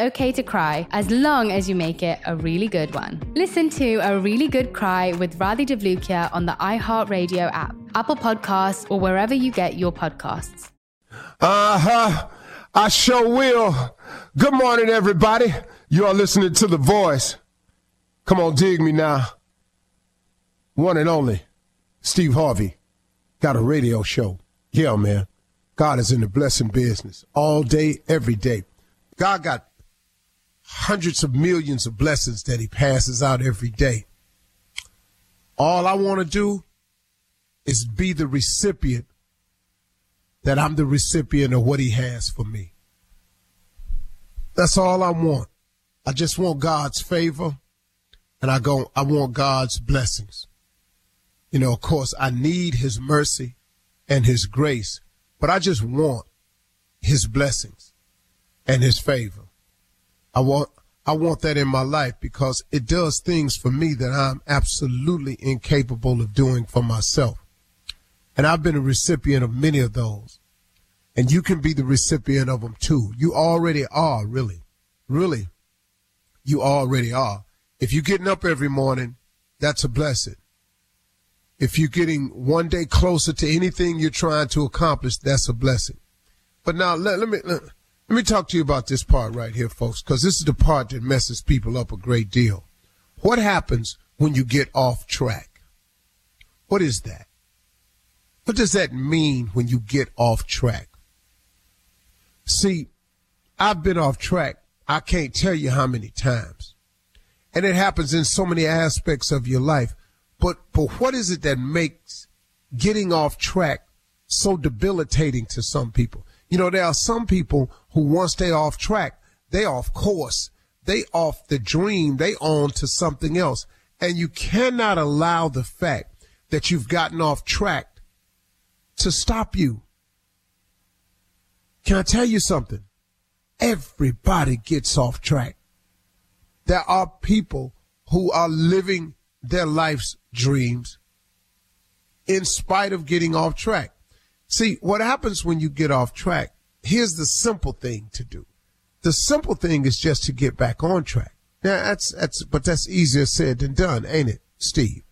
okay to cry as long as you make it a really good one. Listen to A Really Good Cry with Radhi Devlukia on the iHeartRadio app, Apple Podcasts, or wherever you get your podcasts. Uh huh. I sure will. Good morning, everybody. You are listening to The Voice. Come on, dig me now. One and only, Steve Harvey, got a radio show. Yeah, man. God is in the blessing business all day, every day. God got hundreds of millions of blessings that he passes out every day. All I want to do is be the recipient that I'm the recipient of what he has for me. That's all I want. I just want God's favor and I go I want God's blessings. You know, of course, I need his mercy and his grace, but I just want his blessings and his favor. I want I want that in my life because it does things for me that I'm absolutely incapable of doing for myself. And I've been a recipient of many of those. And you can be the recipient of them too. You already are, really. Really. You already are. If you're getting up every morning, that's a blessing. If you're getting one day closer to anything you're trying to accomplish, that's a blessing. But now let, let me let, let me talk to you about this part right here, folks, because this is the part that messes people up a great deal. What happens when you get off track? What is that? What does that mean when you get off track? See, I've been off track. I can't tell you how many times. And it happens in so many aspects of your life. But, but what is it that makes getting off track so debilitating to some people? You know, there are some people who once they off track, they off course, they off the dream, they on to something else. And you cannot allow the fact that you've gotten off track to stop you. Can I tell you something? Everybody gets off track. There are people who are living their life's dreams in spite of getting off track. See, what happens when you get off track? Here's the simple thing to do. The simple thing is just to get back on track. Now that's, that's, but that's easier said than done, ain't it, Steve?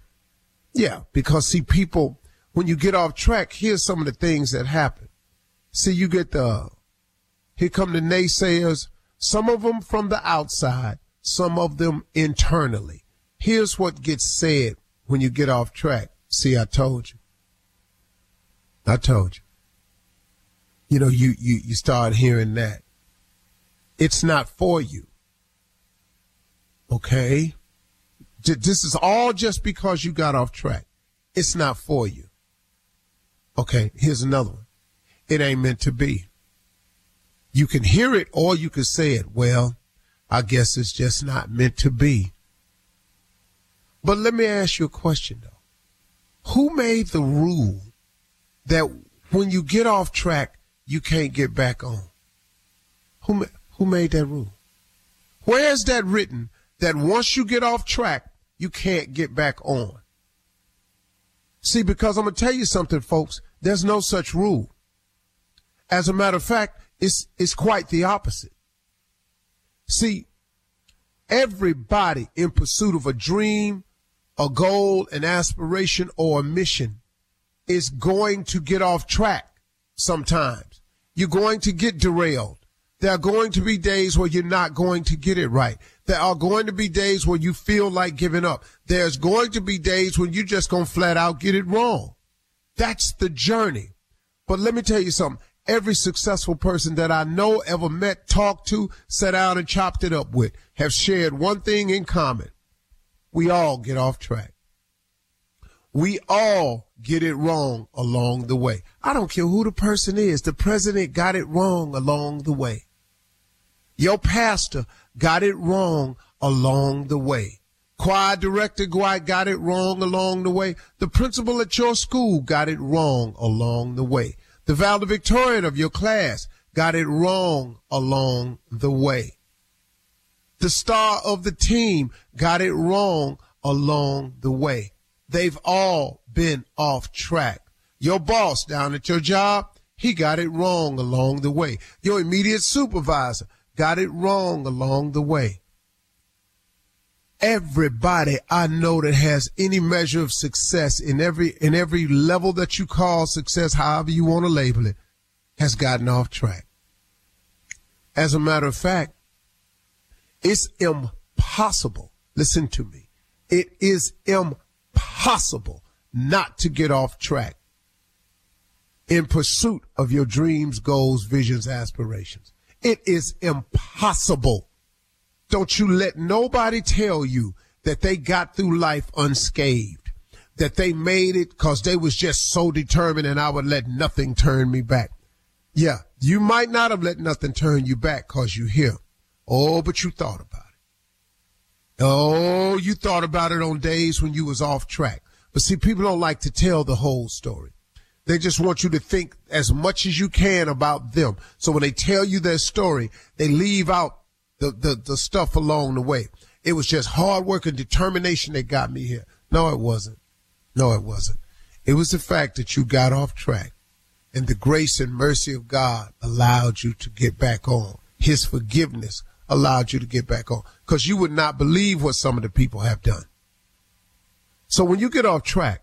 Yeah, because see, people, when you get off track, here's some of the things that happen. See, you get the, here come the naysayers, some of them from the outside, some of them internally. Here's what gets said when you get off track. See, I told you. I told you. You know, you, you, you start hearing that. It's not for you. Okay? This is all just because you got off track. It's not for you. Okay, here's another one. It ain't meant to be. You can hear it or you can say it. Well, I guess it's just not meant to be. But let me ask you a question though. Who made the rule that when you get off track, you can't get back on? Who, who made that rule? Where is that written that once you get off track, you can't get back on? See, because I'm going to tell you something, folks. There's no such rule. As a matter of fact, it's, it's quite the opposite. See, everybody in pursuit of a dream, a goal, an aspiration, or a mission is going to get off track sometimes. You're going to get derailed. There are going to be days where you're not going to get it right. There are going to be days where you feel like giving up. There's going to be days when you're just going to flat out get it wrong. That's the journey. But let me tell you something. Every successful person that I know, ever met, talked to, sat down and chopped it up with have shared one thing in common. We all get off track. We all get it wrong along the way. I don't care who the person is. The president got it wrong along the way. Your pastor got it wrong along the way. Choir director got it wrong along the way. The principal at your school got it wrong along the way. The valedictorian of your class got it wrong along the way. The star of the team got it wrong along the way. They've all been off track. Your boss down at your job, he got it wrong along the way. Your immediate supervisor got it wrong along the way. Everybody I know that has any measure of success in every in every level that you call success, however you want to label it, has gotten off track. As a matter of fact, it's impossible. Listen to me. It is impossible not to get off track in pursuit of your dreams, goals, visions, aspirations. It is impossible. Don't you let nobody tell you that they got through life unscathed, that they made it because they was just so determined and I would let nothing turn me back. Yeah, you might not have let nothing turn you back because you here. Oh, but you thought about it. Oh, you thought about it on days when you was off track. But see, people don't like to tell the whole story. They just want you to think as much as you can about them. So when they tell you their story, they leave out the, the, the stuff along the way. It was just hard work and determination that got me here. No, it wasn't. No, it wasn't. It was the fact that you got off track and the grace and mercy of God allowed you to get back on. His forgiveness allowed you to get back on because you would not believe what some of the people have done. So when you get off track,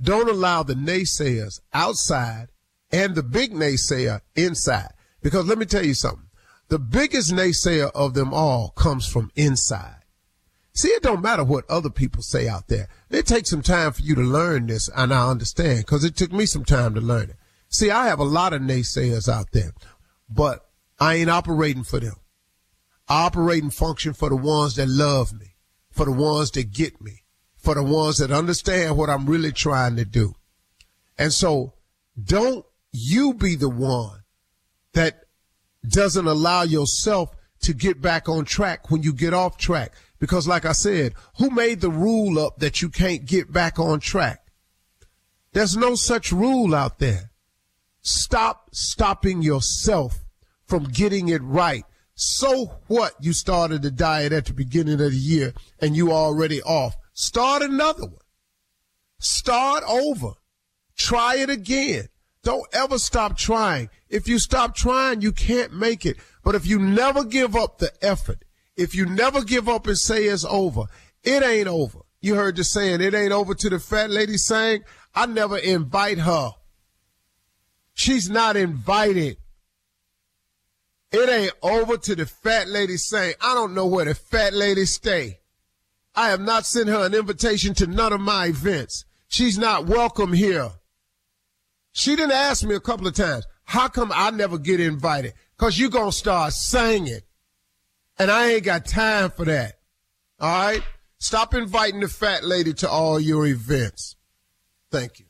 don't allow the naysayers outside and the big naysayer inside. Because let me tell you something. The biggest naysayer of them all comes from inside. See, it don't matter what other people say out there. It takes some time for you to learn this, and I understand, because it took me some time to learn it. See, I have a lot of naysayers out there, but I ain't operating for them. I operate and function for the ones that love me, for the ones that get me, for the ones that understand what I'm really trying to do. And so don't you be the one that doesn't allow yourself to get back on track when you get off track. Because like I said, who made the rule up that you can't get back on track? There's no such rule out there. Stop stopping yourself from getting it right. So what? You started the diet at the beginning of the year and you already off. Start another one. Start over. Try it again. Don't ever stop trying. If you stop trying, you can't make it. But if you never give up the effort, if you never give up and say it's over, it ain't over. You heard the saying, it ain't over to the fat lady saying, I never invite her. She's not invited. It ain't over to the fat lady saying, I don't know where the fat lady stay. I have not sent her an invitation to none of my events. She's not welcome here. She didn't ask me a couple of times, how come I never get invited? Cause you're gonna start singing. And I ain't got time for that. All right? Stop inviting the fat lady to all your events. Thank you.